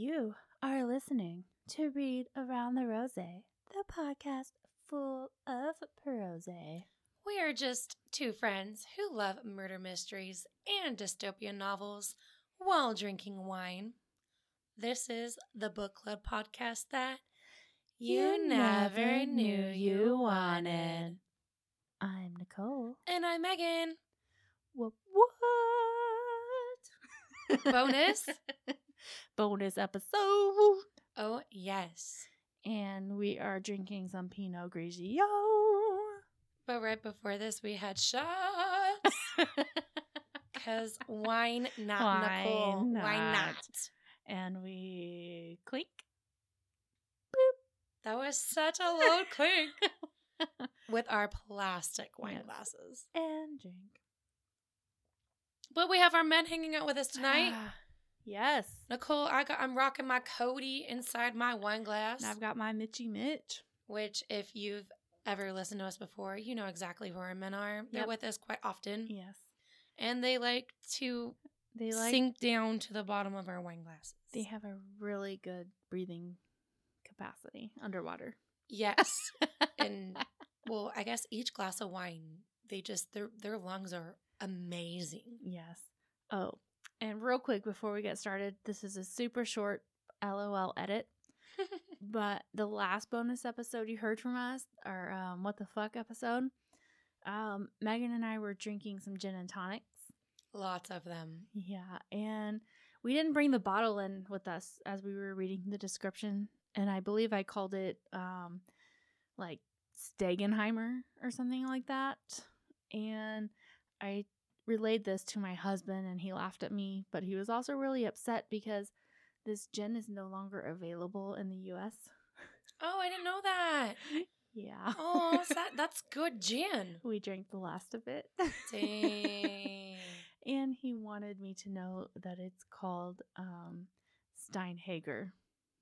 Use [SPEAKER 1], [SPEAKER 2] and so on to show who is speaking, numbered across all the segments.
[SPEAKER 1] You are listening to Read Around the Rose, the podcast full of prose.
[SPEAKER 2] We are just two friends who love murder mysteries and dystopian novels while drinking wine. This is the book club podcast that you, never knew you wanted.
[SPEAKER 1] I'm Nicole.
[SPEAKER 2] And I'm Megan.
[SPEAKER 1] What? what?
[SPEAKER 2] Bonus?
[SPEAKER 1] Bonus episode.
[SPEAKER 2] Oh, yes.
[SPEAKER 1] And we are drinking some Pinot Grigio.
[SPEAKER 2] But right before this, we had shots. Because wine not,
[SPEAKER 1] Why
[SPEAKER 2] Nicole. Why
[SPEAKER 1] not?
[SPEAKER 2] not?
[SPEAKER 1] and we clink. Boop.
[SPEAKER 2] That was such a loud clink. With our plastic wine
[SPEAKER 1] Yes.
[SPEAKER 2] glasses.
[SPEAKER 1] And drink.
[SPEAKER 2] But we have our men hanging out with us tonight.
[SPEAKER 1] Ah. Yes.
[SPEAKER 2] Nicole, I got I'm rocking my Cody inside my wine glass.
[SPEAKER 1] And I've got my Mitchy Mitch.
[SPEAKER 2] which if you've ever listened to us before, you know exactly who our men are. They're
[SPEAKER 1] Yep.
[SPEAKER 2] with us quite often.
[SPEAKER 1] Yes.
[SPEAKER 2] And they like to
[SPEAKER 1] They like
[SPEAKER 2] sink down to the bottom of our wine glasses.
[SPEAKER 1] they have a really good breathing capacity underwater.
[SPEAKER 2] Yes. and well, I guess each glass of wine, they just their their lungs are amazing.
[SPEAKER 1] Yes. Oh, and real quick before we get started, this is a super short LOL edit. but the last bonus episode you heard from us, our um, what the fuck episode, um, Megan and I were drinking some gin and tonics.
[SPEAKER 2] Lots of them.
[SPEAKER 1] Yeah, and we didn't bring the bottle in with us as we were reading the description, and I believe I called it um, like Stegenheimer or something like that. And I relayed this to my husband, and he laughed at me, but he was also really upset because this gin is no longer available in the U.S.
[SPEAKER 2] Oh, I didn't know that.
[SPEAKER 1] yeah,
[SPEAKER 2] Oh, that, that's good gin.
[SPEAKER 1] we drank the last of it.
[SPEAKER 2] Dang.
[SPEAKER 1] and he wanted me to know that it's called um, Steinhager,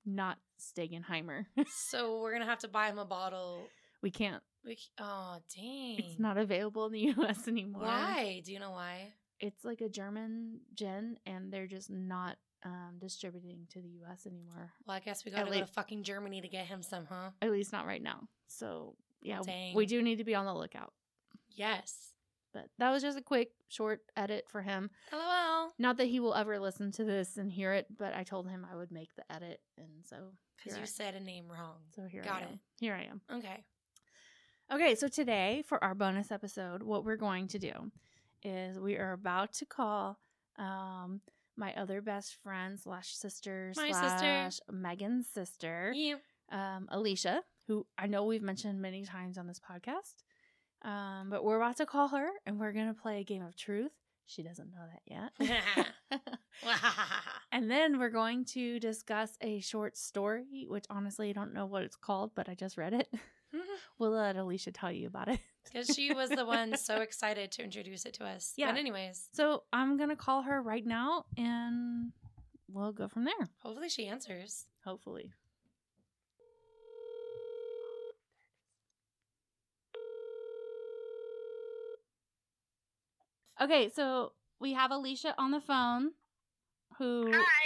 [SPEAKER 1] not Stegenheimer.
[SPEAKER 2] so we're gonna have to buy him a bottle.
[SPEAKER 1] we can't.
[SPEAKER 2] We, oh, dang.
[SPEAKER 1] It's not available in the U.S. anymore.
[SPEAKER 2] Why? Do you know why?
[SPEAKER 1] It's like a German gin, and they're just not um, distributing to the U.S. anymore.
[SPEAKER 2] Well, I guess we gotta go to fucking Germany to get him some, huh?
[SPEAKER 1] At least not right now. So yeah,
[SPEAKER 2] Dang.
[SPEAKER 1] we do need to be on the lookout.
[SPEAKER 2] Yes.
[SPEAKER 1] But that was just a quick, short edit for him.
[SPEAKER 2] LOL.
[SPEAKER 1] Not that he will ever listen to this and hear it, but I told him I would make the edit, and so
[SPEAKER 2] Because you
[SPEAKER 1] I-
[SPEAKER 2] said a name wrong.
[SPEAKER 1] So here
[SPEAKER 2] Got
[SPEAKER 1] I am.
[SPEAKER 2] it.
[SPEAKER 1] Here I am.
[SPEAKER 2] Okay.
[SPEAKER 1] Okay, so today for our bonus episode, what we're going to do is we are about to call um my other best friend slash sister
[SPEAKER 2] My
[SPEAKER 1] slash
[SPEAKER 2] sister.
[SPEAKER 1] Megan's sister,
[SPEAKER 2] Yeah.
[SPEAKER 1] um, Alicia, who I know we've mentioned many times on this podcast. Um, but we're about to call her and we're gonna play a game of truth. She doesn't know that yet. and then we're going to discuss a short story, which honestly I don't know what it's called, but I just read it. we'll let Alicia tell you about it.
[SPEAKER 2] Because she was the one so excited to introduce it to us.
[SPEAKER 1] Yeah.
[SPEAKER 2] But anyways,
[SPEAKER 1] So I'm gonna call her right now and we'll go from there.
[SPEAKER 2] hopefully she answers.
[SPEAKER 1] Hopefully. Okay, so we have Alicia on the phone who
[SPEAKER 3] Hi.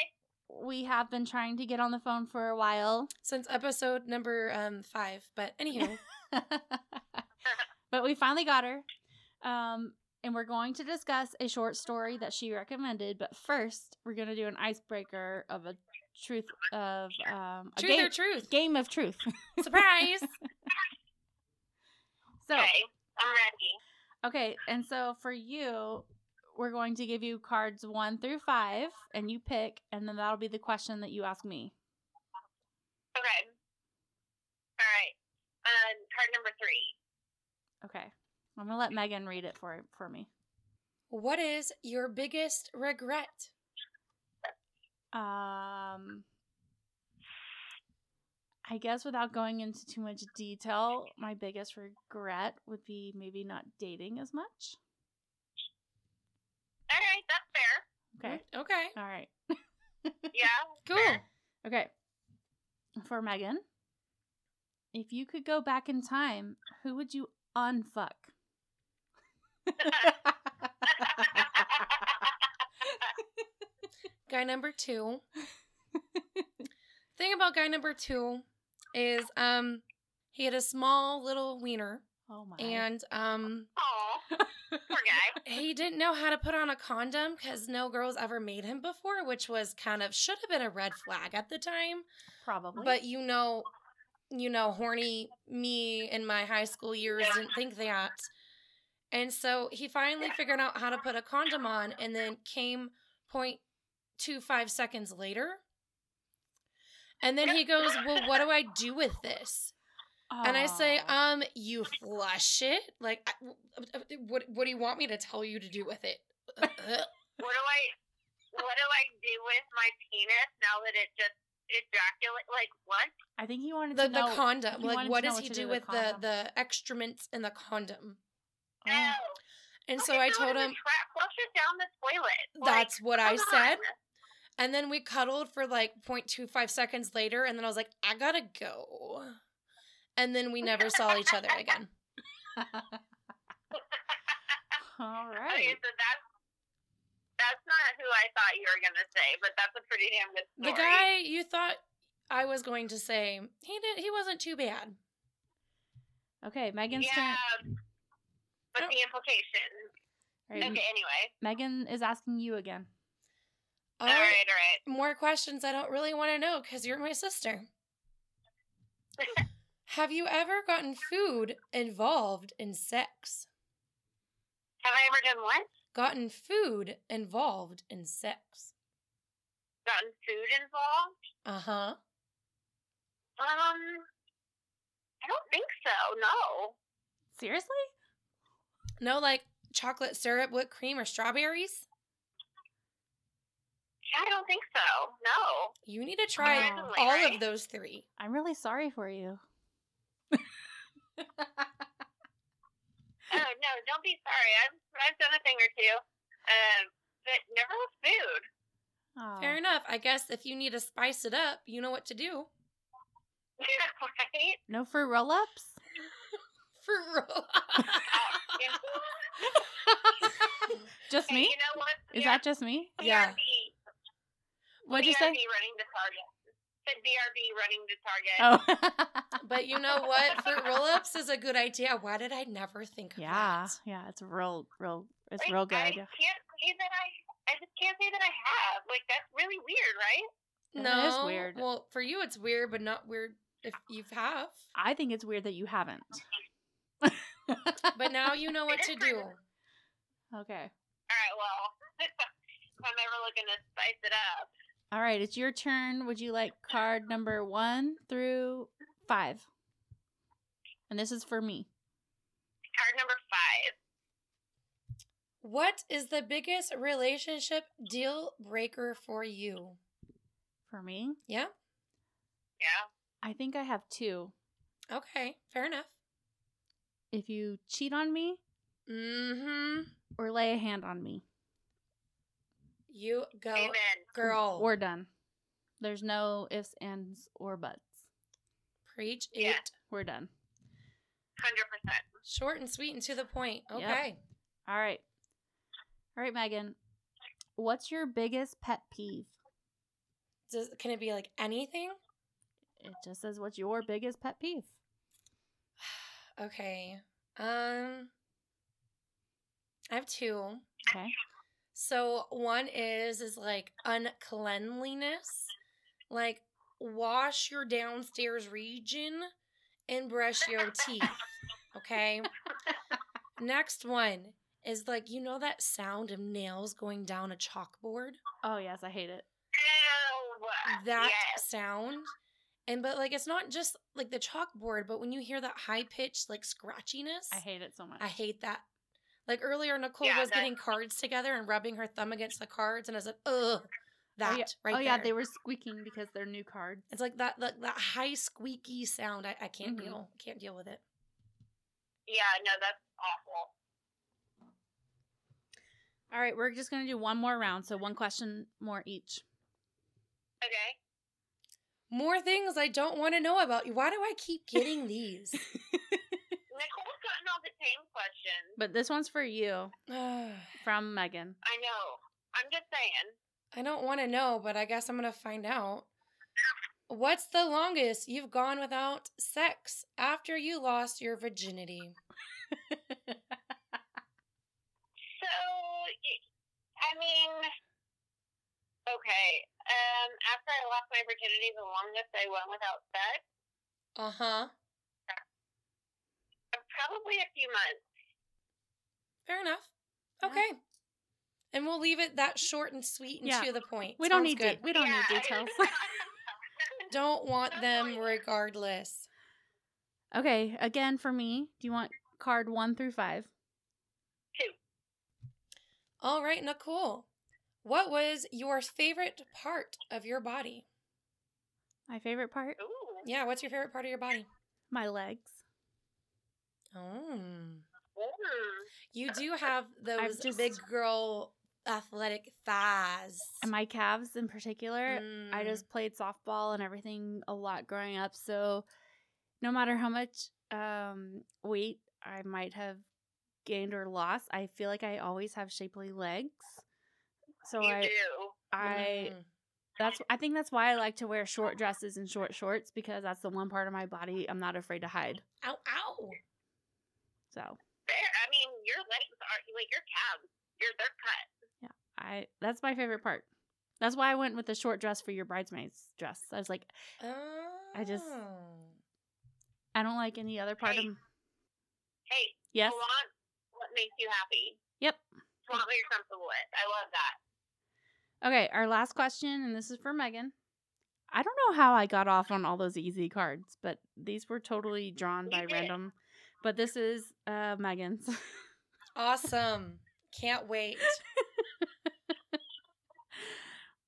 [SPEAKER 1] We have been trying to get on the phone for a while.
[SPEAKER 2] Since episode number um five. But anywho,
[SPEAKER 1] but we finally got her. Um, and we're going to discuss a short story that she recommended. But first, we're going to do an icebreaker of a truth of um, a
[SPEAKER 2] truth
[SPEAKER 1] game,
[SPEAKER 2] or truth?
[SPEAKER 1] game of truth.
[SPEAKER 2] Surprise.
[SPEAKER 1] so,
[SPEAKER 3] Okay, I'm ready.
[SPEAKER 1] okay, and so for you, we're going to give you cards one through five, and you pick, and then that'll be the question that you ask me.
[SPEAKER 3] Okay. All right. Um, card number three.
[SPEAKER 1] Okay, I'm gonna let Megan read it for for me.
[SPEAKER 2] what is your biggest regret?
[SPEAKER 1] Um, I guess without going into too much detail, my biggest regret would be maybe not dating as much.
[SPEAKER 3] All right, that's fair.
[SPEAKER 1] Okay.
[SPEAKER 2] Okay.
[SPEAKER 1] All right.
[SPEAKER 3] Yeah.
[SPEAKER 2] Cool.
[SPEAKER 3] fair.
[SPEAKER 1] Okay. For Megan, if you could go back in time, who would you unfuck?
[SPEAKER 2] Guy number two. Thing about guy number two is um he had a small little wiener
[SPEAKER 1] Oh my.
[SPEAKER 2] and um
[SPEAKER 3] Aw, poor guy.
[SPEAKER 2] he didn't know how to put on a condom because no girls ever made him before, which was kind of should have been a red flag at the time.
[SPEAKER 1] probably.
[SPEAKER 2] But you know, you know, horny me in my high school years didn't think that. And so he finally figured out how to put a condom on and then came 0.25 seconds later. And then he goes, Well, what do I do with this? And I say, um, you flush it. Like, I- what? What do you want me to tell you to do with it? Uh,
[SPEAKER 3] What do I what do I do with my penis now that it just ejaculate like what?
[SPEAKER 1] I think he wanted
[SPEAKER 2] the
[SPEAKER 1] to
[SPEAKER 2] the condom. Like, what does
[SPEAKER 1] what
[SPEAKER 2] he
[SPEAKER 1] to
[SPEAKER 2] do
[SPEAKER 1] with
[SPEAKER 2] with the the excrements in the condom?
[SPEAKER 1] Oh.
[SPEAKER 3] No.
[SPEAKER 2] And so I told him
[SPEAKER 3] Trap, flush it down the toilet.
[SPEAKER 2] that's what I
[SPEAKER 3] come
[SPEAKER 2] said. And then we cuddled for like 0.25 seconds later, and then I was like, I gotta go. And then we never saw each other again.
[SPEAKER 1] All
[SPEAKER 3] Okay, so that's that's not who I thought you were gonna say, but that's a pretty damn good story.
[SPEAKER 2] The guy you thought I was going to say he did he wasn't too bad.
[SPEAKER 1] Okay, Megan's
[SPEAKER 3] Yeah.
[SPEAKER 1] turn.
[SPEAKER 3] But
[SPEAKER 2] Oh.
[SPEAKER 3] the implications.
[SPEAKER 1] All right,
[SPEAKER 3] Okay, anyway.
[SPEAKER 1] Megan is asking you again.
[SPEAKER 2] All
[SPEAKER 3] all
[SPEAKER 2] right,
[SPEAKER 3] right, all right.
[SPEAKER 2] more questions I don't really want to know because you're my sister. Have you ever gotten food involved in sex?
[SPEAKER 3] Have I ever done what?
[SPEAKER 2] Gotten food involved in sex?
[SPEAKER 3] Gotten food involved?
[SPEAKER 2] Uh huh.
[SPEAKER 3] Um I don't think so, no.
[SPEAKER 1] Seriously?
[SPEAKER 2] No, like chocolate syrup, whipped cream, or strawberries?
[SPEAKER 3] I don't think so. No.
[SPEAKER 2] You need to try
[SPEAKER 1] Surprisingly,
[SPEAKER 2] all
[SPEAKER 3] right?
[SPEAKER 2] of those three.
[SPEAKER 1] I'm really sorry for you.
[SPEAKER 3] Oh no, don't be sorry. I've I've done a thing or two. Um but never with food.
[SPEAKER 1] Aw.
[SPEAKER 2] Fair enough. I guess if you need to spice it up, you know what to do.
[SPEAKER 3] right?
[SPEAKER 1] No fruit roll ups?
[SPEAKER 2] For real.
[SPEAKER 1] Just
[SPEAKER 3] Hey,
[SPEAKER 1] me?
[SPEAKER 3] you know what?
[SPEAKER 1] Is that just me?
[SPEAKER 2] Yeah.
[SPEAKER 1] What'd you say?
[SPEAKER 3] running to Target. Said BRB running to Target.
[SPEAKER 1] Oh.
[SPEAKER 2] but you know what? Fruit roll ups is a good idea. Why did I never think of
[SPEAKER 1] yeah,
[SPEAKER 2] that?
[SPEAKER 1] yeah, it's real, real, it's
[SPEAKER 3] Like,
[SPEAKER 1] real good
[SPEAKER 3] I
[SPEAKER 1] idea.
[SPEAKER 3] can't say that I. I just can't say that I have. Like that's really weird, right?
[SPEAKER 2] No, it
[SPEAKER 1] is weird.
[SPEAKER 2] Well, for you, it's weird, but not weird if you have.
[SPEAKER 1] I think it's weird that you haven't.
[SPEAKER 2] But now you know what to do.
[SPEAKER 1] okay.
[SPEAKER 3] All right. Well, if I'm ever looking to spice it up,
[SPEAKER 1] All right, it's your turn. Would you like card number one through five? And this is for me.
[SPEAKER 3] card number five.
[SPEAKER 2] What is the biggest relationship deal breaker for you?
[SPEAKER 1] For me,
[SPEAKER 2] Yeah.
[SPEAKER 3] Yeah.
[SPEAKER 1] I think I have two.
[SPEAKER 2] Okay. Fair enough.
[SPEAKER 1] If you cheat on me
[SPEAKER 2] Mm-hmm.
[SPEAKER 1] or lay a hand on me,
[SPEAKER 2] You go,
[SPEAKER 3] Amen.
[SPEAKER 2] girl.
[SPEAKER 1] we're done. There's no ifs, ands, or buts.
[SPEAKER 2] Preach
[SPEAKER 3] Yeah.
[SPEAKER 2] it.
[SPEAKER 1] We're done.
[SPEAKER 3] Hundred percent.
[SPEAKER 2] Short and sweet and to the point.
[SPEAKER 1] Yep.
[SPEAKER 2] Okay.
[SPEAKER 1] All right. All right, Megan. What's your biggest pet peeve?
[SPEAKER 2] Does, can it be like anything?
[SPEAKER 1] It just says what's your biggest pet peeve.
[SPEAKER 2] Okay. Um I have two.
[SPEAKER 1] Okay.
[SPEAKER 2] So one is is like uncleanliness. Like wash your downstairs region and brush your teeth. Okay? Next one is like you know that sound of nails going down a chalkboard?
[SPEAKER 1] Oh yes, I hate it.
[SPEAKER 3] Ew.
[SPEAKER 2] That
[SPEAKER 3] Yes.
[SPEAKER 2] sound. And but like it's not just like the chalkboard, but when you hear that high pitched like scratchiness,
[SPEAKER 1] I hate it so much.
[SPEAKER 2] I hate that. Like earlier, Nicole
[SPEAKER 3] Yeah,
[SPEAKER 2] was
[SPEAKER 3] that-
[SPEAKER 2] getting cards together and rubbing her thumb against the cards, and I was like, ugh, that
[SPEAKER 1] oh, yeah.
[SPEAKER 2] right
[SPEAKER 1] oh yeah,
[SPEAKER 2] there.
[SPEAKER 1] they were squeaking because they're new cards.
[SPEAKER 2] It's like that, that, that high squeaky sound. I, I can't
[SPEAKER 1] Mhm.
[SPEAKER 2] deal. Can't deal with it.
[SPEAKER 3] Yeah. No, that's awful.
[SPEAKER 1] All right, we're just gonna do one more round, so one question more each.
[SPEAKER 3] Okay.
[SPEAKER 2] More things I don't want to know about you. Why do I keep getting these?
[SPEAKER 3] Nicole's gotten all the same questions.
[SPEAKER 1] But this one's for you from Megan.
[SPEAKER 3] I know. I'm just saying.
[SPEAKER 2] I don't want to know, but I guess I'm gonna find out. What's the longest you've gone without sex after you lost your virginity?
[SPEAKER 3] So, y- I mean, okay. Um, after I lost my virginity, the longest I went without sex,
[SPEAKER 2] Uh huh.
[SPEAKER 3] Probably a few months.
[SPEAKER 2] Fair enough.
[SPEAKER 1] Yeah.
[SPEAKER 2] Okay. And we'll leave it that short and sweet and
[SPEAKER 1] Yeah.
[SPEAKER 2] to the point.
[SPEAKER 1] we don't
[SPEAKER 2] Sounds
[SPEAKER 1] need
[SPEAKER 2] good.
[SPEAKER 1] de- we don't
[SPEAKER 3] Yeah.
[SPEAKER 1] need details.
[SPEAKER 2] Don't want
[SPEAKER 3] That's
[SPEAKER 2] them
[SPEAKER 3] fine.
[SPEAKER 2] regardless.
[SPEAKER 1] okay, again for me, do you want card one through five?
[SPEAKER 3] Two.
[SPEAKER 2] All right, Nicole. What was your favorite part of your body?
[SPEAKER 1] My favorite part,
[SPEAKER 3] Ooh.
[SPEAKER 2] Yeah, what's your favorite part of your body?
[SPEAKER 1] my legs.
[SPEAKER 2] Oh.
[SPEAKER 3] Mm.
[SPEAKER 2] You do have those
[SPEAKER 1] just-
[SPEAKER 2] big girl athletic thighs.
[SPEAKER 1] And my calves in particular. I
[SPEAKER 2] Mm.
[SPEAKER 1] just played softball and everything a lot growing up, so no matter how much um, weight I might have gained or lost, I feel like I always have shapely legs. So
[SPEAKER 3] you
[SPEAKER 1] I
[SPEAKER 3] do.
[SPEAKER 1] I
[SPEAKER 2] Mm.
[SPEAKER 1] that's I think that's why I like to wear short dresses and short shorts because that's the one part of my body I'm not afraid to hide.
[SPEAKER 2] Ow, ow.
[SPEAKER 1] So
[SPEAKER 3] Fair. I mean, your legs are like your calves. Your they're cut.
[SPEAKER 1] Yeah, I that's my favorite part. That's why I went with the short dress for your bridesmaid's dress. I was like, I just-
[SPEAKER 2] Oh.
[SPEAKER 1] I don't like any other part
[SPEAKER 3] Hey.
[SPEAKER 1] of
[SPEAKER 3] Hey,
[SPEAKER 1] Yes.
[SPEAKER 3] flaunt what makes you happy.
[SPEAKER 1] Yep.
[SPEAKER 3] Flaunt what you're comfortable with. I love that.
[SPEAKER 1] Okay, our last question, and this is for Megan. I don't know how I got off on all those easy cards, but these were totally drawn
[SPEAKER 3] You
[SPEAKER 1] by
[SPEAKER 3] did.
[SPEAKER 1] random. But this is uh Megan's.
[SPEAKER 2] Awesome. Can't wait.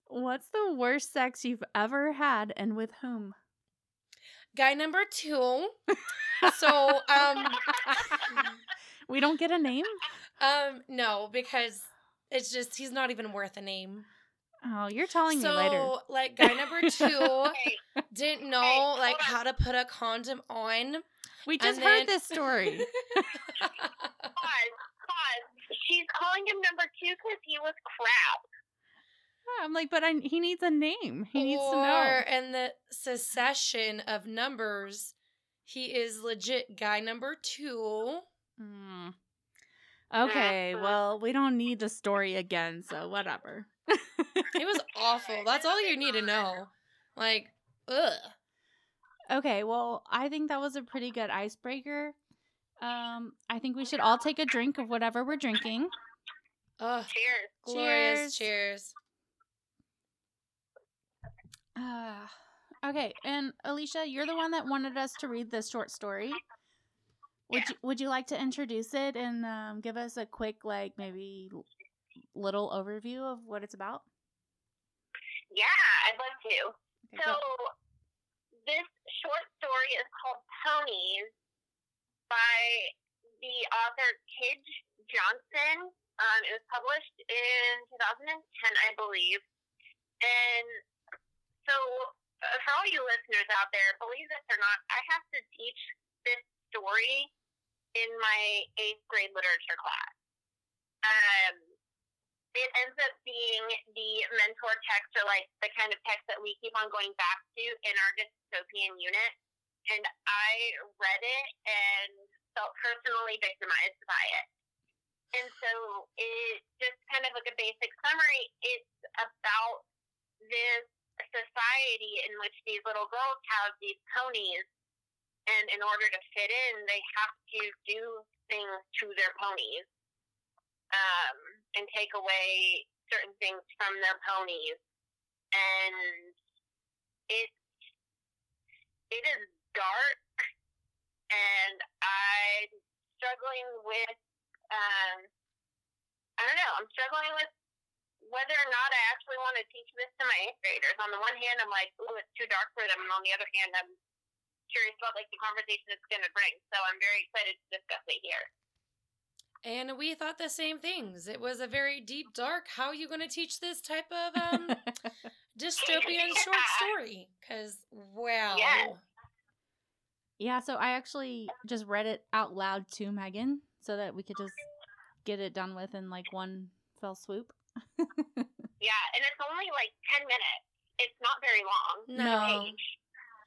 [SPEAKER 1] What's the worst sex you've ever had and with whom?
[SPEAKER 2] Guy number two. So, um,
[SPEAKER 1] we don't get a name?
[SPEAKER 2] um, no, because it's just he's not even worth a name.
[SPEAKER 1] Oh, you're telling
[SPEAKER 2] so,
[SPEAKER 1] me later.
[SPEAKER 2] like, guy number two didn't know like how to put a condom on.
[SPEAKER 1] We just
[SPEAKER 2] and
[SPEAKER 1] heard
[SPEAKER 2] then-
[SPEAKER 1] this story.
[SPEAKER 3] pause, pause. She's calling him number two because he was crap.
[SPEAKER 1] I'm like, but I, he needs a name. He needs to
[SPEAKER 2] or
[SPEAKER 1] know.
[SPEAKER 2] And the succession of numbers, he is legit guy number two.
[SPEAKER 1] Mm. Okay, well, we don't need the story again, so whatever.
[SPEAKER 2] It was awful. That's all you need to know. Like, ugh.
[SPEAKER 1] Okay, well, I think that was a pretty good icebreaker. Um, I think we should all take a drink of whatever we're drinking.
[SPEAKER 2] Ugh.
[SPEAKER 3] Cheers.
[SPEAKER 2] Glorious.
[SPEAKER 1] Cheers.
[SPEAKER 2] Cheers.
[SPEAKER 1] Uh, okay, and Alicia, you're the one that wanted us to read this short story. Would
[SPEAKER 3] Yeah.
[SPEAKER 1] you Would you like to introduce it and um, give us a quick, like maybe little overview of what it's about?
[SPEAKER 3] Yeah, I'd love to.
[SPEAKER 1] Okay,
[SPEAKER 3] So,
[SPEAKER 1] go.
[SPEAKER 3] This short story is called Ponies by the author Kij Johnson. Um, it was published in 2010, I believe. And so, uh, for all you listeners out there, believe this or not, I have to teach this story in my eighth grade literature class. Um, it ends up being the mentor text or like the kind of text that we keep on going back to in our dystopian unit. And I read it and felt personally victimized by it. And so it just kind of like a basic summary, it's about this society in which these little girls have these ponies and in order to fit in they have to do things to their ponies um, and take away certain things from their ponies. And it it is dark, and I'm struggling with um, I don't know. I'm struggling with whether or not I actually want to teach this to my eighth graders. On the one hand, I'm like, oh, it's too dark for them, and on the other hand, I'm curious about like the conversation it's going to bring. So I'm very excited to discuss it here.
[SPEAKER 2] And we thought the same things. It was a very deep, dark. How are you going to teach this type of um, dystopian short story? Because wow,
[SPEAKER 3] Yes.
[SPEAKER 1] yeah, so I actually just read it out loud to Megan so that we could just get it done with in like one fell swoop.
[SPEAKER 3] Yeah, and it's only like ten minutes. It's not very long.
[SPEAKER 2] No.
[SPEAKER 3] Page.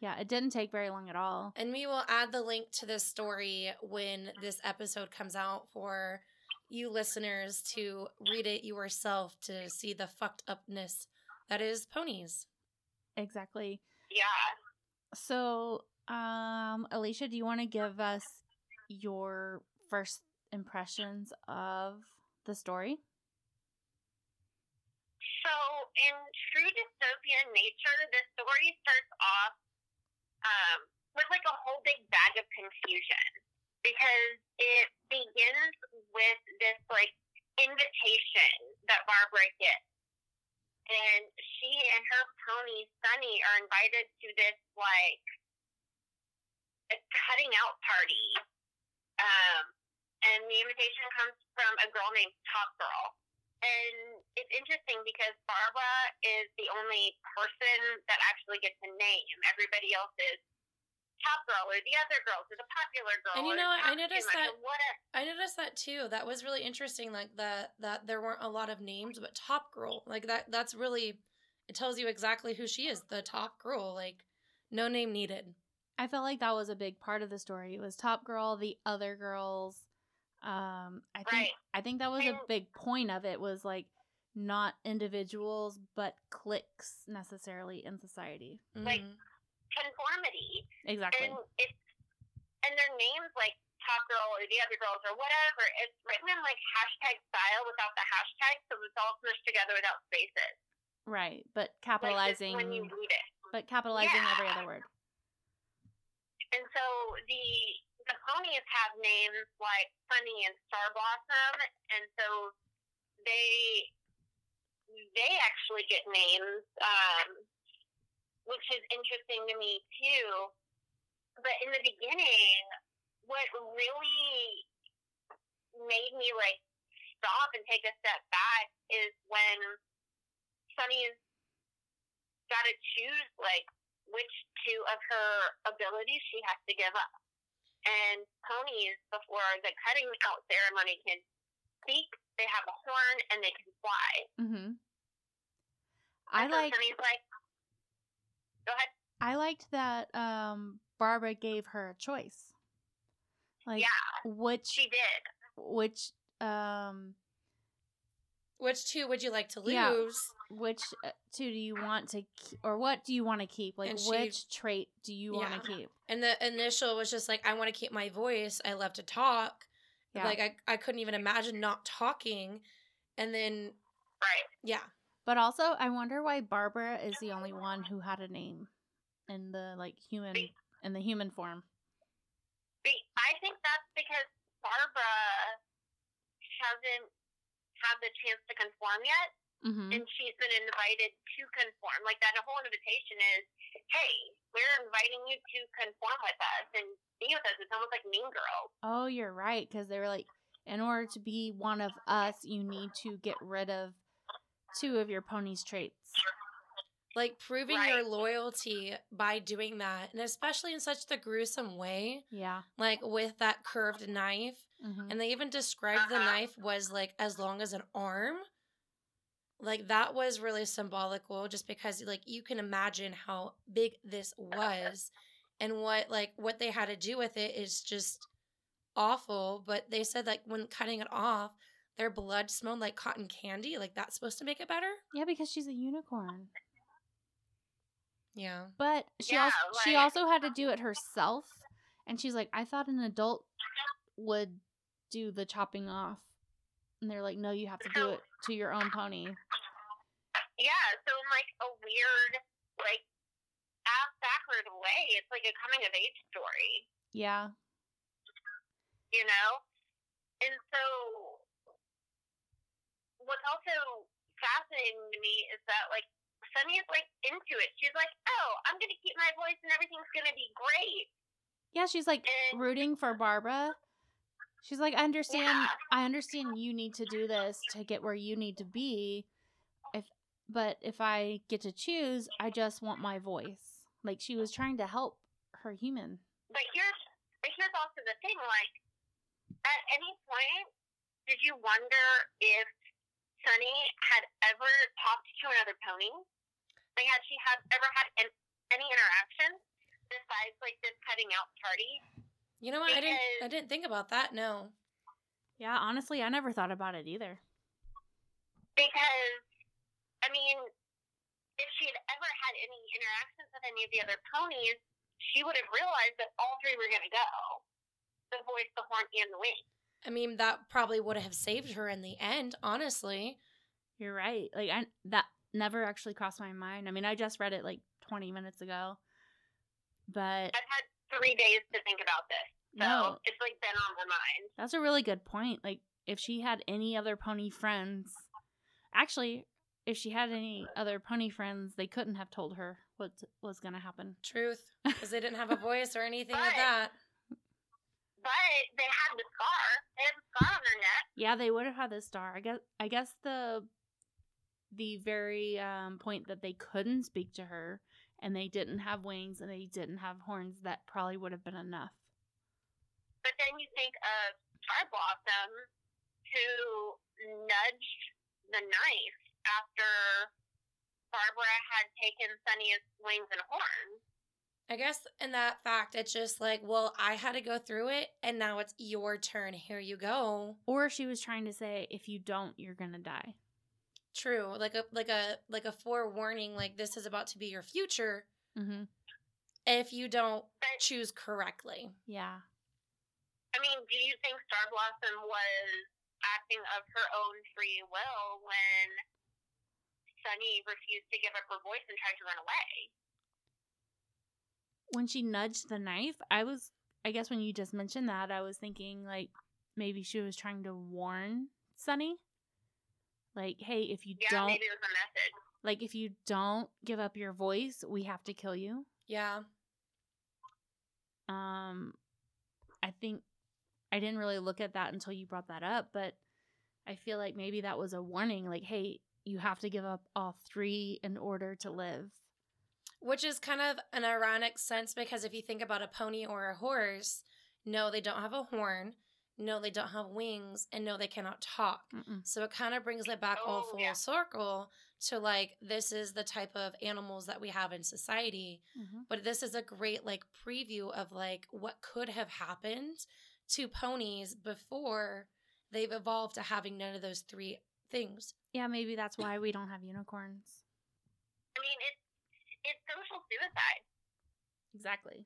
[SPEAKER 1] Yeah, it didn't take very long at all.
[SPEAKER 2] And we will add the link to this story when this episode comes out for you listeners to read it yourself to see the fucked upness that is ponies.
[SPEAKER 1] Exactly.
[SPEAKER 3] Yeah.
[SPEAKER 1] So, um, Alicia, do you want to give us your first impressions of the story?
[SPEAKER 3] So, in true dystopian nature, the story starts off um, with like a whole big bag of confusion because it begins with this like invitation that Barbara gets. And she and her pony Sunny are invited to this like a cutting out party. Um, and the invitation comes from a girl named Top Girl. And it's interesting because Barbara is the only person that actually gets a name. Everybody else is Top Girl or the other girls or the popular girl.
[SPEAKER 2] And you know? I noticed that- I noticed that too. That was really interesting. Like that that there weren't a lot of names, but top girl. Like that that's really it tells you exactly who she is, the top girl. Like no name needed.
[SPEAKER 1] I felt like that was a big part of the story. It was Top Girl, the other girls. Um, I think
[SPEAKER 3] Right.
[SPEAKER 1] I think that was a big point of it was like not individuals but cliques necessarily in society.
[SPEAKER 3] Like-
[SPEAKER 2] Mhm.
[SPEAKER 3] Conformity.
[SPEAKER 1] Exactly.
[SPEAKER 3] And it's and their names like Top Girl or the other girls or whatever. It's written in like hashtag style without the hashtag, so it's all smushed together without spaces.
[SPEAKER 1] right, but
[SPEAKER 3] Like
[SPEAKER 1] capitalizing
[SPEAKER 3] when you read it.
[SPEAKER 1] but capitalizing
[SPEAKER 3] Yeah.
[SPEAKER 1] every other word.
[SPEAKER 3] And so the the ponies have names like Sunny and Star Blossom, and so they they actually get names, um, which is interesting to me too. But in the beginning, what really made me like stop and take a step back is when Sunny's got to choose like which two of her abilities she has to give up. And ponies, before the cutting out ceremony, can speak, they have a horn, and they can fly.
[SPEAKER 1] Mhm. I
[SPEAKER 3] And so
[SPEAKER 1] like
[SPEAKER 3] Sunny's like, go ahead.
[SPEAKER 1] I liked that um Barbara gave her a choice. Like
[SPEAKER 3] yeah,
[SPEAKER 1] which
[SPEAKER 3] she did.
[SPEAKER 1] which um
[SPEAKER 2] Which two would you like to lose?
[SPEAKER 1] Yeah. which uh, two do you want to ke- or what do you want to keep? Like
[SPEAKER 2] she-
[SPEAKER 1] which trait do you want to keep?
[SPEAKER 2] And the initial was just like, I want to keep my voice. I love to talk.
[SPEAKER 1] Yeah.
[SPEAKER 2] Like I, I couldn't even imagine not talking. And then
[SPEAKER 3] Right.
[SPEAKER 2] yeah.
[SPEAKER 1] But also, I wonder why Barbara is the only one who had a name in the like human in the human form.
[SPEAKER 3] I think that's because Barbara hasn't had the chance to conform yet.
[SPEAKER 1] hmm
[SPEAKER 3] and she's been invited to conform. Like that whole invitation is, hey, we're inviting you to conform with us and be with us. It's almost like Mean Girls.
[SPEAKER 1] Oh, you're right because they were like, in order to be one of us, you need to get rid of two of your pony's traits.
[SPEAKER 2] Like proving
[SPEAKER 3] Right.
[SPEAKER 2] your loyalty by doing that. And especially in such the gruesome way,
[SPEAKER 1] Yeah.
[SPEAKER 2] like with that curved knife.
[SPEAKER 1] hmm
[SPEAKER 2] And they even described the
[SPEAKER 3] Uh-huh.
[SPEAKER 2] knife was like as long as an arm. Like that was really symbolical just because like you can imagine how big this was and what like what they had to do with it is just awful, but they said like when cutting it off, their blood smelled like cotton candy, like that's supposed to make it better?
[SPEAKER 1] Yeah, because she's a unicorn.
[SPEAKER 2] Yeah.
[SPEAKER 1] But she
[SPEAKER 3] Yeah,
[SPEAKER 1] also she also had to do it um, herself, and she's like, I thought an adult would do the chopping off, and they're like, No, you have to do it to your own pony.
[SPEAKER 3] Yeah, so in like a weird, like ass backward way, it's like a coming of age story,
[SPEAKER 1] Yeah,
[SPEAKER 3] you know? And so what's also fascinating to me is that like Sunny is like into it. She's like, Oh, I'm gonna keep my voice and everything's gonna be great.
[SPEAKER 1] yeah. She's like
[SPEAKER 3] And
[SPEAKER 1] rooting for Barbara. She's like, I understand.
[SPEAKER 3] Yeah.
[SPEAKER 1] I understand you need to do this to get where you need to be. If but if I get to choose, I just want my voice. Like she was trying to help her human.
[SPEAKER 3] But here's but here's also the thing, like at any point did you wonder if Sunny had ever talked to another pony? Like had she had ever had an, any interaction? besides like this cutting out party
[SPEAKER 2] You know what? I didn't. I didn't think about that. No.
[SPEAKER 1] Yeah, honestly, I never thought about it either.
[SPEAKER 3] because I mean, if she had ever had any interactions with any of the other ponies, she would have realized that all three were going to go: the voice, the horn, and the wing.
[SPEAKER 2] I mean, that probably would have saved her in the end. Honestly.
[SPEAKER 1] You're right. Like I that never actually crossed my mind. I mean, I just read it like 20 minutes ago. But
[SPEAKER 3] I've had three days to think about this, so
[SPEAKER 1] no,
[SPEAKER 3] it's like been on my mind.
[SPEAKER 1] that's a really good point. Like if she had any other pony friends, actually, if she had any other pony friends, they couldn't have told her what was going to happen.
[SPEAKER 2] Truth, because they didn't have a voice or anything like that.
[SPEAKER 3] But they had the scar. They had the scar on their neck.
[SPEAKER 1] Yeah, they would have had the star. I guess I guess the the very um, point that they couldn't speak to her and they didn't have wings and they didn't have horns that probably would have been enough.
[SPEAKER 3] But then you think of Star Blossom, who nudged the knife after Barbara had taken Sunny's wings and horns.
[SPEAKER 2] I guess in that fact, it's just like, well, I had to go through it, and now it's your turn. Here you go.
[SPEAKER 1] Or she was trying to say, if you don't, you're gonna die.
[SPEAKER 2] True, like a like a like a forewarning, like this is about to be your future
[SPEAKER 1] Mm-hmm.
[SPEAKER 2] if you don't choose correctly.
[SPEAKER 1] Yeah.
[SPEAKER 3] I mean, do you think Star Blossom was acting of her own free will when Sunny refused to give up her voice and tried to run away?
[SPEAKER 1] When she nudged the knife, I was, I guess when you just mentioned that, I was thinking like maybe she was trying to warn Sunny. Like, hey, if you
[SPEAKER 3] Yeah,
[SPEAKER 1] don't,
[SPEAKER 3] maybe it was a message.
[SPEAKER 1] like, if you don't give up your voice, we have to kill you.
[SPEAKER 2] Yeah,
[SPEAKER 1] Um, I think I didn't really look at that until you brought that up, but I feel like maybe that was a warning. Like, hey, you have to give up all three in order to live.
[SPEAKER 2] Which is kind of an ironic sense because if you think about a pony or a horse, no, they don't have a horn, no, they don't have wings, and no, they cannot talk.
[SPEAKER 1] Mm-mm.
[SPEAKER 2] So it kind of brings it back all
[SPEAKER 3] Oh,
[SPEAKER 2] full
[SPEAKER 3] yeah.
[SPEAKER 2] circle to like this is the type of animals that we have in society.
[SPEAKER 1] Mm-hmm.
[SPEAKER 2] But this is a great like preview of like what could have happened to ponies before they've evolved to having none of those three things.
[SPEAKER 1] Yeah, maybe that's why we don't have unicorns.
[SPEAKER 3] I mean, it's it's social suicide.
[SPEAKER 1] Exactly.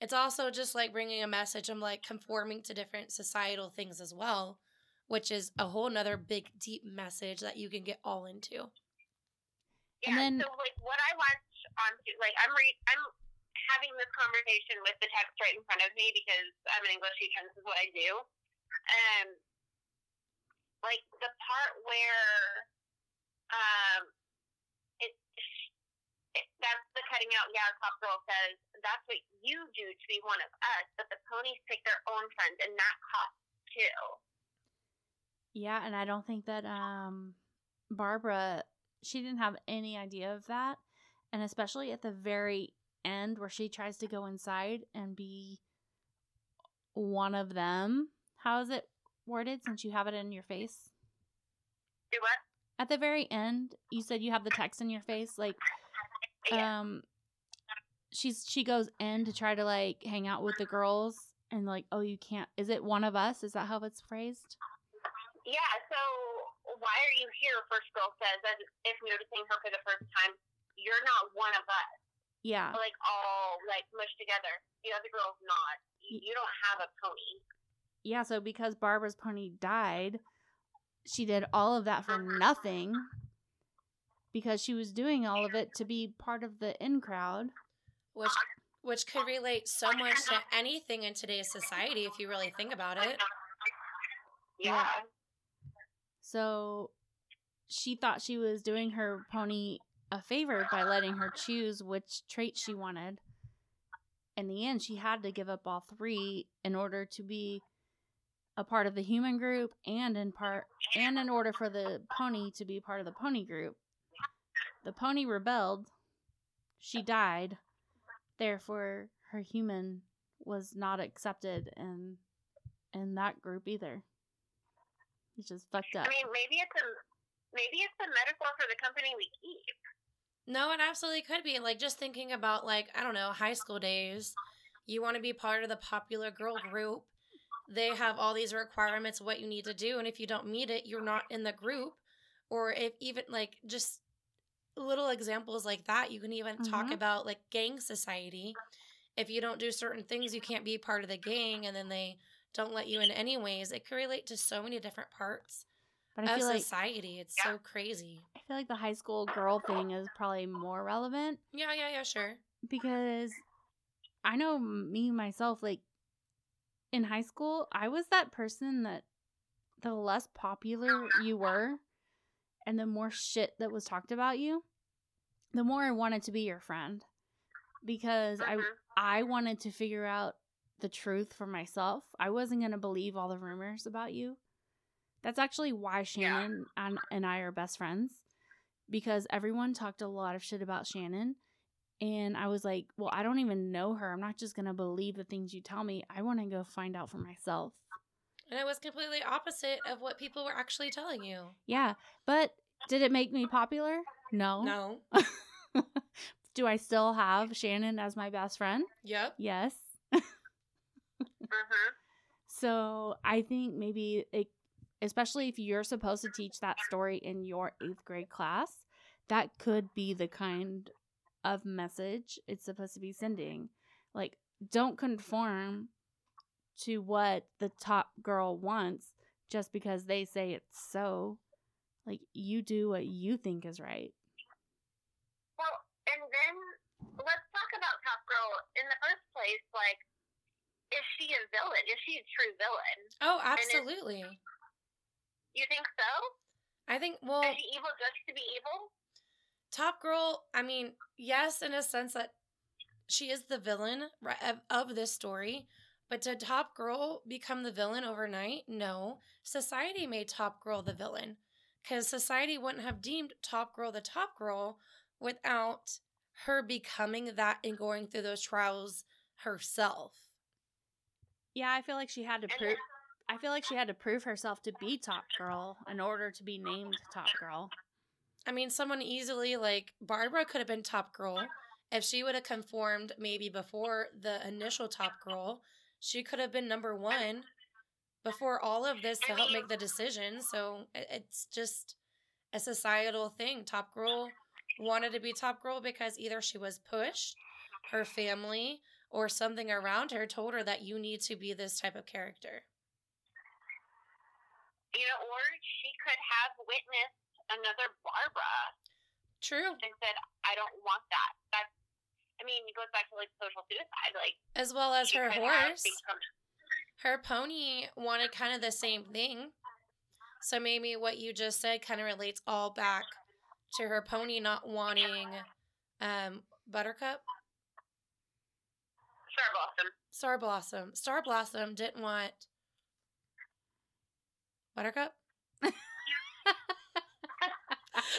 [SPEAKER 2] It's also just like bringing a message of like conforming to different societal things as well, which is a whole nother big deep message that you can get all into.
[SPEAKER 3] Yeah.
[SPEAKER 1] And then-
[SPEAKER 3] so, like, what I watch on, like, I'm re- I'm having this conversation with the text right in front of me because I'm an English teacher and this is what I do. Um, like the part where, um, it, it that's the cutting out gal cop girl says that's what you do to be one of us, but the ponies pick their own friends, and that costs too.
[SPEAKER 1] Yeah, and I don't think that um Barbara she didn't have any idea of that. And especially at the very end where she tries to go inside and be one of them. How is it worded since you have it in your face?
[SPEAKER 3] Do what?
[SPEAKER 1] At the very end, you said you have the text in your face like
[SPEAKER 3] Yeah.
[SPEAKER 1] Um she's she goes in to try to like hang out with the girls and like oh you can't is it one of us is that how it's phrased
[SPEAKER 3] Yeah, so why are you here? First girl says, as if noticing her for the first time, you're not one of us.
[SPEAKER 1] yeah
[SPEAKER 3] Like all like mushed together. The other girl's not. You, you don't have a pony.
[SPEAKER 1] yeah so because barbara's pony died she did all of that for nothing because she was doing all of it to be part of the in crowd
[SPEAKER 2] Which which could relate so much to anything in today's society if you really think about it.
[SPEAKER 3] Yeah.
[SPEAKER 1] so she thought she was doing her pony a favor by letting her choose which trait she wanted in the end she had to give up all three in order to be a part of the human group and in part and in order for the pony to be part of the pony group the pony rebelled she died therefore her human was not accepted in in that group either it's just fucked up
[SPEAKER 3] I mean, maybe it's a maybe it's a metaphor for the company we keep.
[SPEAKER 2] No, it absolutely could be. Like just thinking about like, I don't know, high school days. You want to be part of the popular girl group. They have all these requirements what you need to do. And if you don't meet it, you're not in the group. Or if even like just little examples like that, you can even talk
[SPEAKER 1] Mhm.
[SPEAKER 2] about like gang society. If you don't do certain things, you can't be part of the gang. And then they don't let you in anyways. It can relate to so many different parts
[SPEAKER 1] But I
[SPEAKER 2] of
[SPEAKER 1] feel like
[SPEAKER 2] society. It's
[SPEAKER 3] Yeah.
[SPEAKER 2] so crazy.
[SPEAKER 1] I feel like the high school girl thing is probably more relevant
[SPEAKER 2] Yeah, yeah, yeah, sure.
[SPEAKER 1] because I know me myself like in high school, I was that person that the less popular you were and the more shit that was talked about you, the more I wanted to be your friend because I
[SPEAKER 3] Mhm.
[SPEAKER 1] I wanted to figure out the truth for myself. I wasn't going to believe all the rumors about you. That's actually why Shannon and, and I are best friends because everyone talked a lot of shit about Shannon. And I was like, well, I don't even know her. I'm not just going to believe the things you tell me. I want to go find out for myself.
[SPEAKER 2] And it was completely opposite of what people were actually telling you.
[SPEAKER 1] Yeah. But did it make me popular? No.
[SPEAKER 2] No.
[SPEAKER 1] Do I still have Shannon as my best friend?
[SPEAKER 2] Yep.
[SPEAKER 1] Yes.
[SPEAKER 3] Mhm.
[SPEAKER 1] So I think maybe it, especially if you're supposed to teach that story in your eighth grade class, that could be the kind of message it's supposed to be sending. Like, don't conform to what the top girl wants just because they say it's so. Like, you do what you think is right.
[SPEAKER 3] Well, and then let's talk about Top Girl in the first place. Like, is she a villain? Is she a true villain?
[SPEAKER 2] Oh,
[SPEAKER 3] it's-
[SPEAKER 2] absolutely.
[SPEAKER 3] You think so?
[SPEAKER 2] I think, well,
[SPEAKER 3] Is she evil just to be evil?
[SPEAKER 2] Top Girl, I mean, yes, in a sense that she is the villain of, of this story, but did Top Girl become the villain overnight? No. Society made Top Girl the villain because society wouldn't have deemed Top Girl the Top Girl without her becoming that and going through those trials herself.
[SPEAKER 1] Yeah, I feel like she had to prove. I feel like she had to prove herself to be top girl in order to be named top girl.
[SPEAKER 2] I mean, someone easily like Barbara could have been top girl. If she would have conformed maybe before the initial top girl, she could have been number one before all of this to help make the decision. So it's just a societal thing. Top girl wanted to be top girl because either she was pushed, her family, or something around her told her that you need to be this type of character.
[SPEAKER 3] You know, or she could have witnessed another Barbara
[SPEAKER 2] True.
[SPEAKER 3] and said, "I don't want that." That's, I mean, it goes back to like social suicide. Like
[SPEAKER 2] As well as her horse. her pony wanted kind of the same thing. So maybe what you just said kind of relates all back to her pony not wanting um Buttercup,
[SPEAKER 3] Star Blossom.
[SPEAKER 2] Star Blossom. Star Blossom didn't want Buttercup.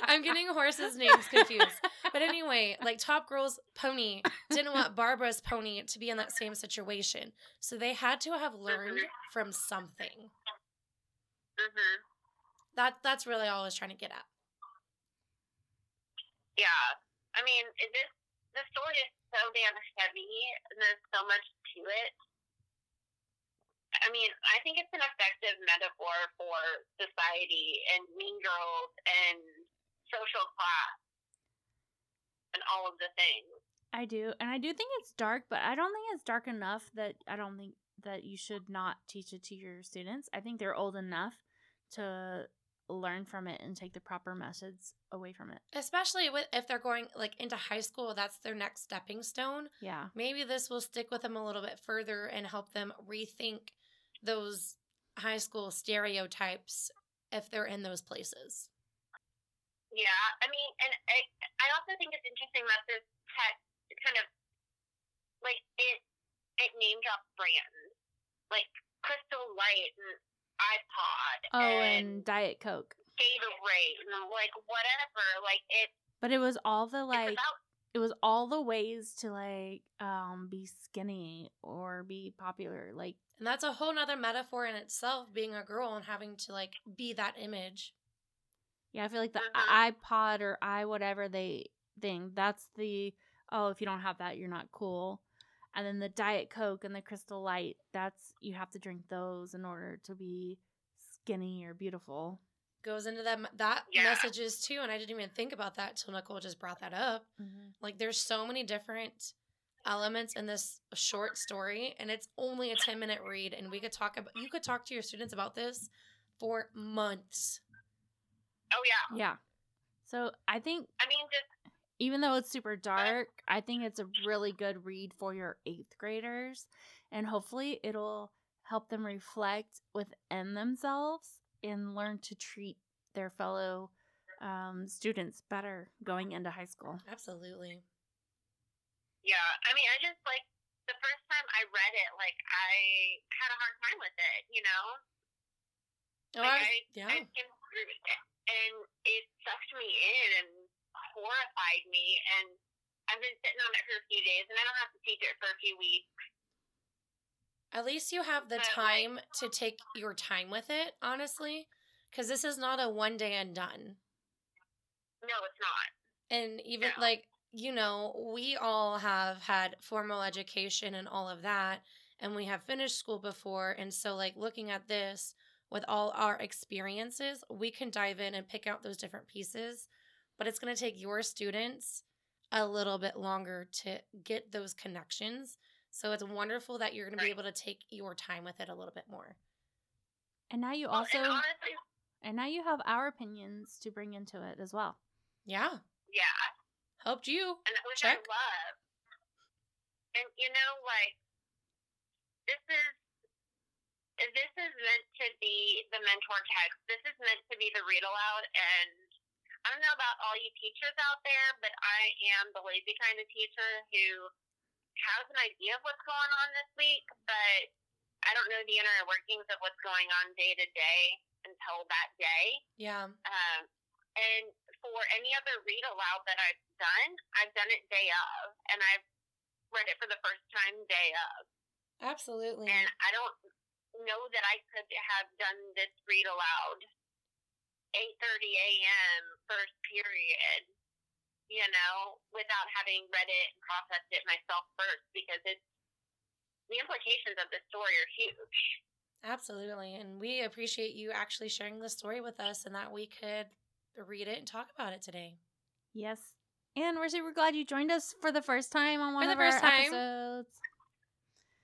[SPEAKER 2] I'm getting horses' names confused. But anyway, like Top Girl's pony didn't want Barbara's pony to be in that same situation. So they had to have learned from something.
[SPEAKER 3] Mhm.
[SPEAKER 2] That that's really all I was trying to get at.
[SPEAKER 3] Yeah. I mean, this the story is so damn heavy, and there's so much to it. I mean, I think it's an effective metaphor for society and mean girls and social class and all of the things.
[SPEAKER 1] I do, and I do think it's dark, but I don't think it's dark enough that I don't think that you should not teach it to your students. I think they're old enough to learn from it and take the proper methods away from it.
[SPEAKER 2] Especially with if they're going like into high school, that's their next stepping stone.
[SPEAKER 1] Yeah.
[SPEAKER 2] Maybe this will stick with them a little bit further and help them rethink those high school stereotypes if they're in those places.
[SPEAKER 3] Yeah, I mean, and I, I also think it's interesting that this text kind of like it it name drops brands like Crystal Light and iPod
[SPEAKER 1] Oh,
[SPEAKER 3] and,
[SPEAKER 1] and Diet Coke.
[SPEAKER 3] Gatorade and like whatever. Like it,
[SPEAKER 1] But it was all the like
[SPEAKER 3] about
[SPEAKER 1] it was all the ways to like um be skinny or be popular. Like
[SPEAKER 2] And that's a whole nother metaphor in itself, being a girl and having to like be that image.
[SPEAKER 1] Yeah, I feel like the
[SPEAKER 3] Mhm.
[SPEAKER 1] iPod or i whatever they thing. That's the oh, if you don't have that, you're not cool. And then the Diet Coke and the Crystal Light, that's you have to drink those in order to be skinny or beautiful.
[SPEAKER 2] Goes into that that
[SPEAKER 3] Yeah.
[SPEAKER 2] messages too, and I didn't even think about that till Nicole just brought that up.
[SPEAKER 1] Mm-hmm.
[SPEAKER 2] Like there's so many different elements in this short story and it's only a 10 minute read and we could talk about you could talk to your students about this for months.
[SPEAKER 3] Oh yeah.
[SPEAKER 1] Yeah. So I think
[SPEAKER 3] I mean, just
[SPEAKER 1] even though it's super dark, I think it's a really good read for your eighth graders. And hopefully it'll help them reflect within themselves and learn to treat their fellow um, students better going into high school.
[SPEAKER 2] Absolutely.
[SPEAKER 3] yeah. I mean, I just like the first time I read it, like I had a hard time with it. You know,
[SPEAKER 2] Oh,
[SPEAKER 3] like
[SPEAKER 2] I,
[SPEAKER 3] I,
[SPEAKER 2] yeah.
[SPEAKER 3] I skimmed through it, and it sucked me in and horrified me. And I've been sitting on it for a few days, and I don't have to teach it for a few weeks.
[SPEAKER 2] At least you have the
[SPEAKER 3] But, like-
[SPEAKER 2] time to take your time with it, honestly, because this is not a one day and done.
[SPEAKER 3] No, it's not.
[SPEAKER 2] And even
[SPEAKER 3] No.
[SPEAKER 2] like, you know, we all have had formal education and all of that, and we have finished school before. And so, like, looking at this with all our experiences, we can dive in and pick out those different pieces. But it's going to take your students a little bit longer to get those connections. So it's wonderful that you're going to be able to take your time with it a little bit more.
[SPEAKER 1] And now you
[SPEAKER 3] Well,
[SPEAKER 1] also
[SPEAKER 3] and honestly,
[SPEAKER 1] and now you have our opinions to bring into it as well.
[SPEAKER 2] Yeah.
[SPEAKER 3] yeah.
[SPEAKER 2] Helped you.
[SPEAKER 3] and which
[SPEAKER 2] Check.
[SPEAKER 3] I love. And you know, like this is this is meant to be the mentor text. This is meant to be the read aloud. And I don't know about all you teachers out there, but I am the lazy kind of teacher who has an idea of what's going on this week, but I don't know the inner workings of what's going on day to day until that day.
[SPEAKER 2] Yeah.
[SPEAKER 3] Um, and for any other read aloud that I've done, I've done it day of, and I've read it for the first time day of.
[SPEAKER 2] Absolutely.
[SPEAKER 3] And I don't know that I could have done this read aloud 8:30 a.m. first period, you know, without having read it and processed it myself first, because it's the implications of the story are huge.
[SPEAKER 2] Absolutely. And we appreciate you actually sharing the story with us and that we could read it and talk about it today.
[SPEAKER 1] Yes. And we're super glad you joined us for the first time on one
[SPEAKER 2] For the
[SPEAKER 1] of our
[SPEAKER 2] first time.
[SPEAKER 1] episodes.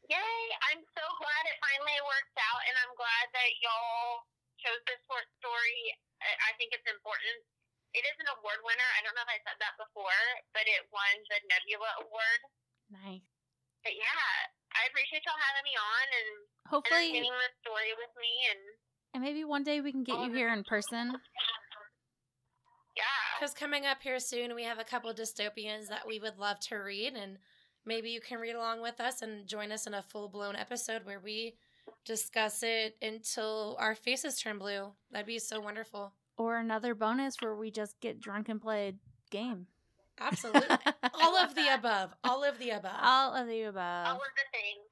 [SPEAKER 3] Yay! I'm so glad it finally worked out, and I'm glad that y'all chose this short story. I I think it's important. It is an award winner. I don't know if I said that before, but it won the Nebula Award.
[SPEAKER 1] Nice.
[SPEAKER 3] But yeah, I appreciate y'all having me on and
[SPEAKER 1] Hopefully,
[SPEAKER 3] entertaining the story with me. And
[SPEAKER 1] and maybe one day we can get you here in person.
[SPEAKER 3] yeah,
[SPEAKER 2] Because coming up here soon, we have a couple dystopians that we would love to read. And maybe you can read along with us and join us in a full blown episode where we discuss it until our faces turn blue. That'd be so wonderful.
[SPEAKER 1] Or another bonus where we just get drunk and play a game.
[SPEAKER 2] Absolutely. All of the above. All of the above.
[SPEAKER 1] All of the above.
[SPEAKER 3] all of the things.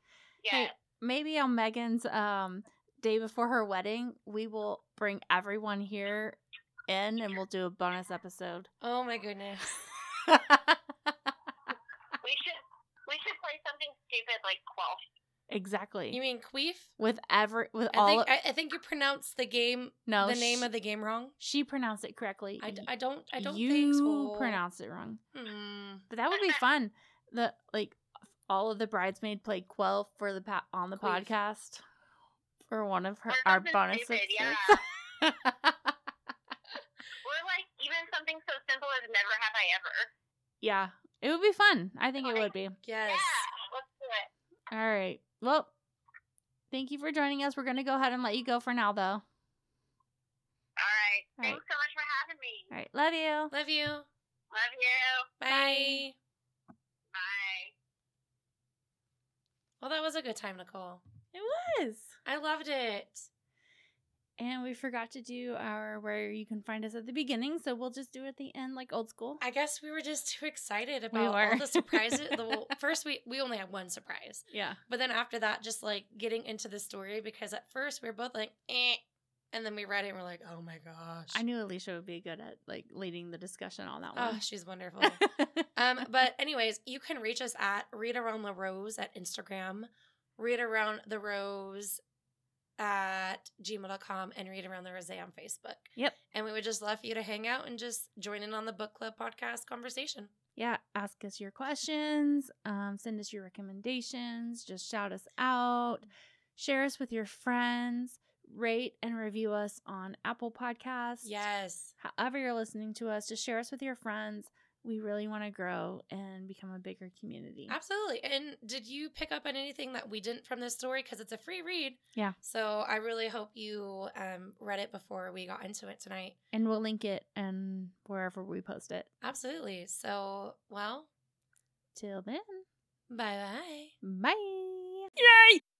[SPEAKER 1] Hey, maybe on Megan's um day before her wedding, we will bring everyone here in and we'll do a bonus episode.
[SPEAKER 2] oh my goodness.
[SPEAKER 3] we should we should play something stupid like Quelf.
[SPEAKER 1] exactly.
[SPEAKER 2] You mean Queef?
[SPEAKER 1] with every with
[SPEAKER 2] I
[SPEAKER 1] all
[SPEAKER 2] think
[SPEAKER 1] of,
[SPEAKER 2] I, I think you pronounced the game
[SPEAKER 1] no
[SPEAKER 2] the name
[SPEAKER 1] sh-
[SPEAKER 2] of the game wrong.
[SPEAKER 1] she pronounced it correctly.
[SPEAKER 2] I, d- I don't I don't
[SPEAKER 1] you
[SPEAKER 2] think so.
[SPEAKER 1] pronounced it wrong.
[SPEAKER 2] Hmm.
[SPEAKER 1] But that would be fun. The like all of the bridesmaid played Quell for the pa- on the
[SPEAKER 2] Queef.
[SPEAKER 1] podcast for one of her our bonus
[SPEAKER 3] stupid,
[SPEAKER 1] episodes.
[SPEAKER 3] yeah. Or like even something so simple as never have I ever.
[SPEAKER 1] yeah, it would be fun. I think it would be.
[SPEAKER 2] Yes.
[SPEAKER 3] Yeah, let's do it.
[SPEAKER 1] All right. Well, thank you for joining us. We're gonna go ahead and let you go for now, though. All
[SPEAKER 3] All right.
[SPEAKER 1] right.
[SPEAKER 3] Thanks so much for having me.
[SPEAKER 1] right. Love you.
[SPEAKER 2] Love you.
[SPEAKER 3] Love you.
[SPEAKER 2] Bye.
[SPEAKER 3] Bye.
[SPEAKER 2] Well, that was a good time, Nicole.
[SPEAKER 1] It was.
[SPEAKER 2] I loved it.
[SPEAKER 1] And we forgot to do our where you can find us at the beginning, so we'll just do it at the end, like old school.
[SPEAKER 2] I guess we were just too excited about
[SPEAKER 1] were.
[SPEAKER 2] all the surprises. the, first, we we only had one surprise,
[SPEAKER 1] Yeah.
[SPEAKER 2] but then after that, just like getting into the story because at first we were both like, eh, And then we read it and we're like, oh my gosh.
[SPEAKER 1] I knew Alicia would be good at like leading the discussion on that
[SPEAKER 2] Oh,
[SPEAKER 1] one.
[SPEAKER 2] she's wonderful. um, but anyways, you can reach us at Read Around the Rosé at Instagram, Read Around the Rosé at gmail.com, and Read Around the Rosé on Facebook.
[SPEAKER 1] Yep.
[SPEAKER 2] And we would just love for you to hang out and just join in on the book club podcast conversation.
[SPEAKER 1] yeah, ask us your questions, um, send us your recommendations, just shout us out, share us with your friends, rate and review us on Apple Podcasts.
[SPEAKER 2] Yes.
[SPEAKER 1] However, you're listening to us, just share us with your friends. We really want to grow and become a bigger community.
[SPEAKER 2] Absolutely. And did you pick up on anything that we didn't from this story? Because it's a free read.
[SPEAKER 1] Yeah.
[SPEAKER 2] So I really hope you um, read it before we got into it tonight.
[SPEAKER 1] And we'll link it and wherever we post it.
[SPEAKER 2] Absolutely. So, well,
[SPEAKER 1] Till then,
[SPEAKER 2] bye bye.
[SPEAKER 1] bye.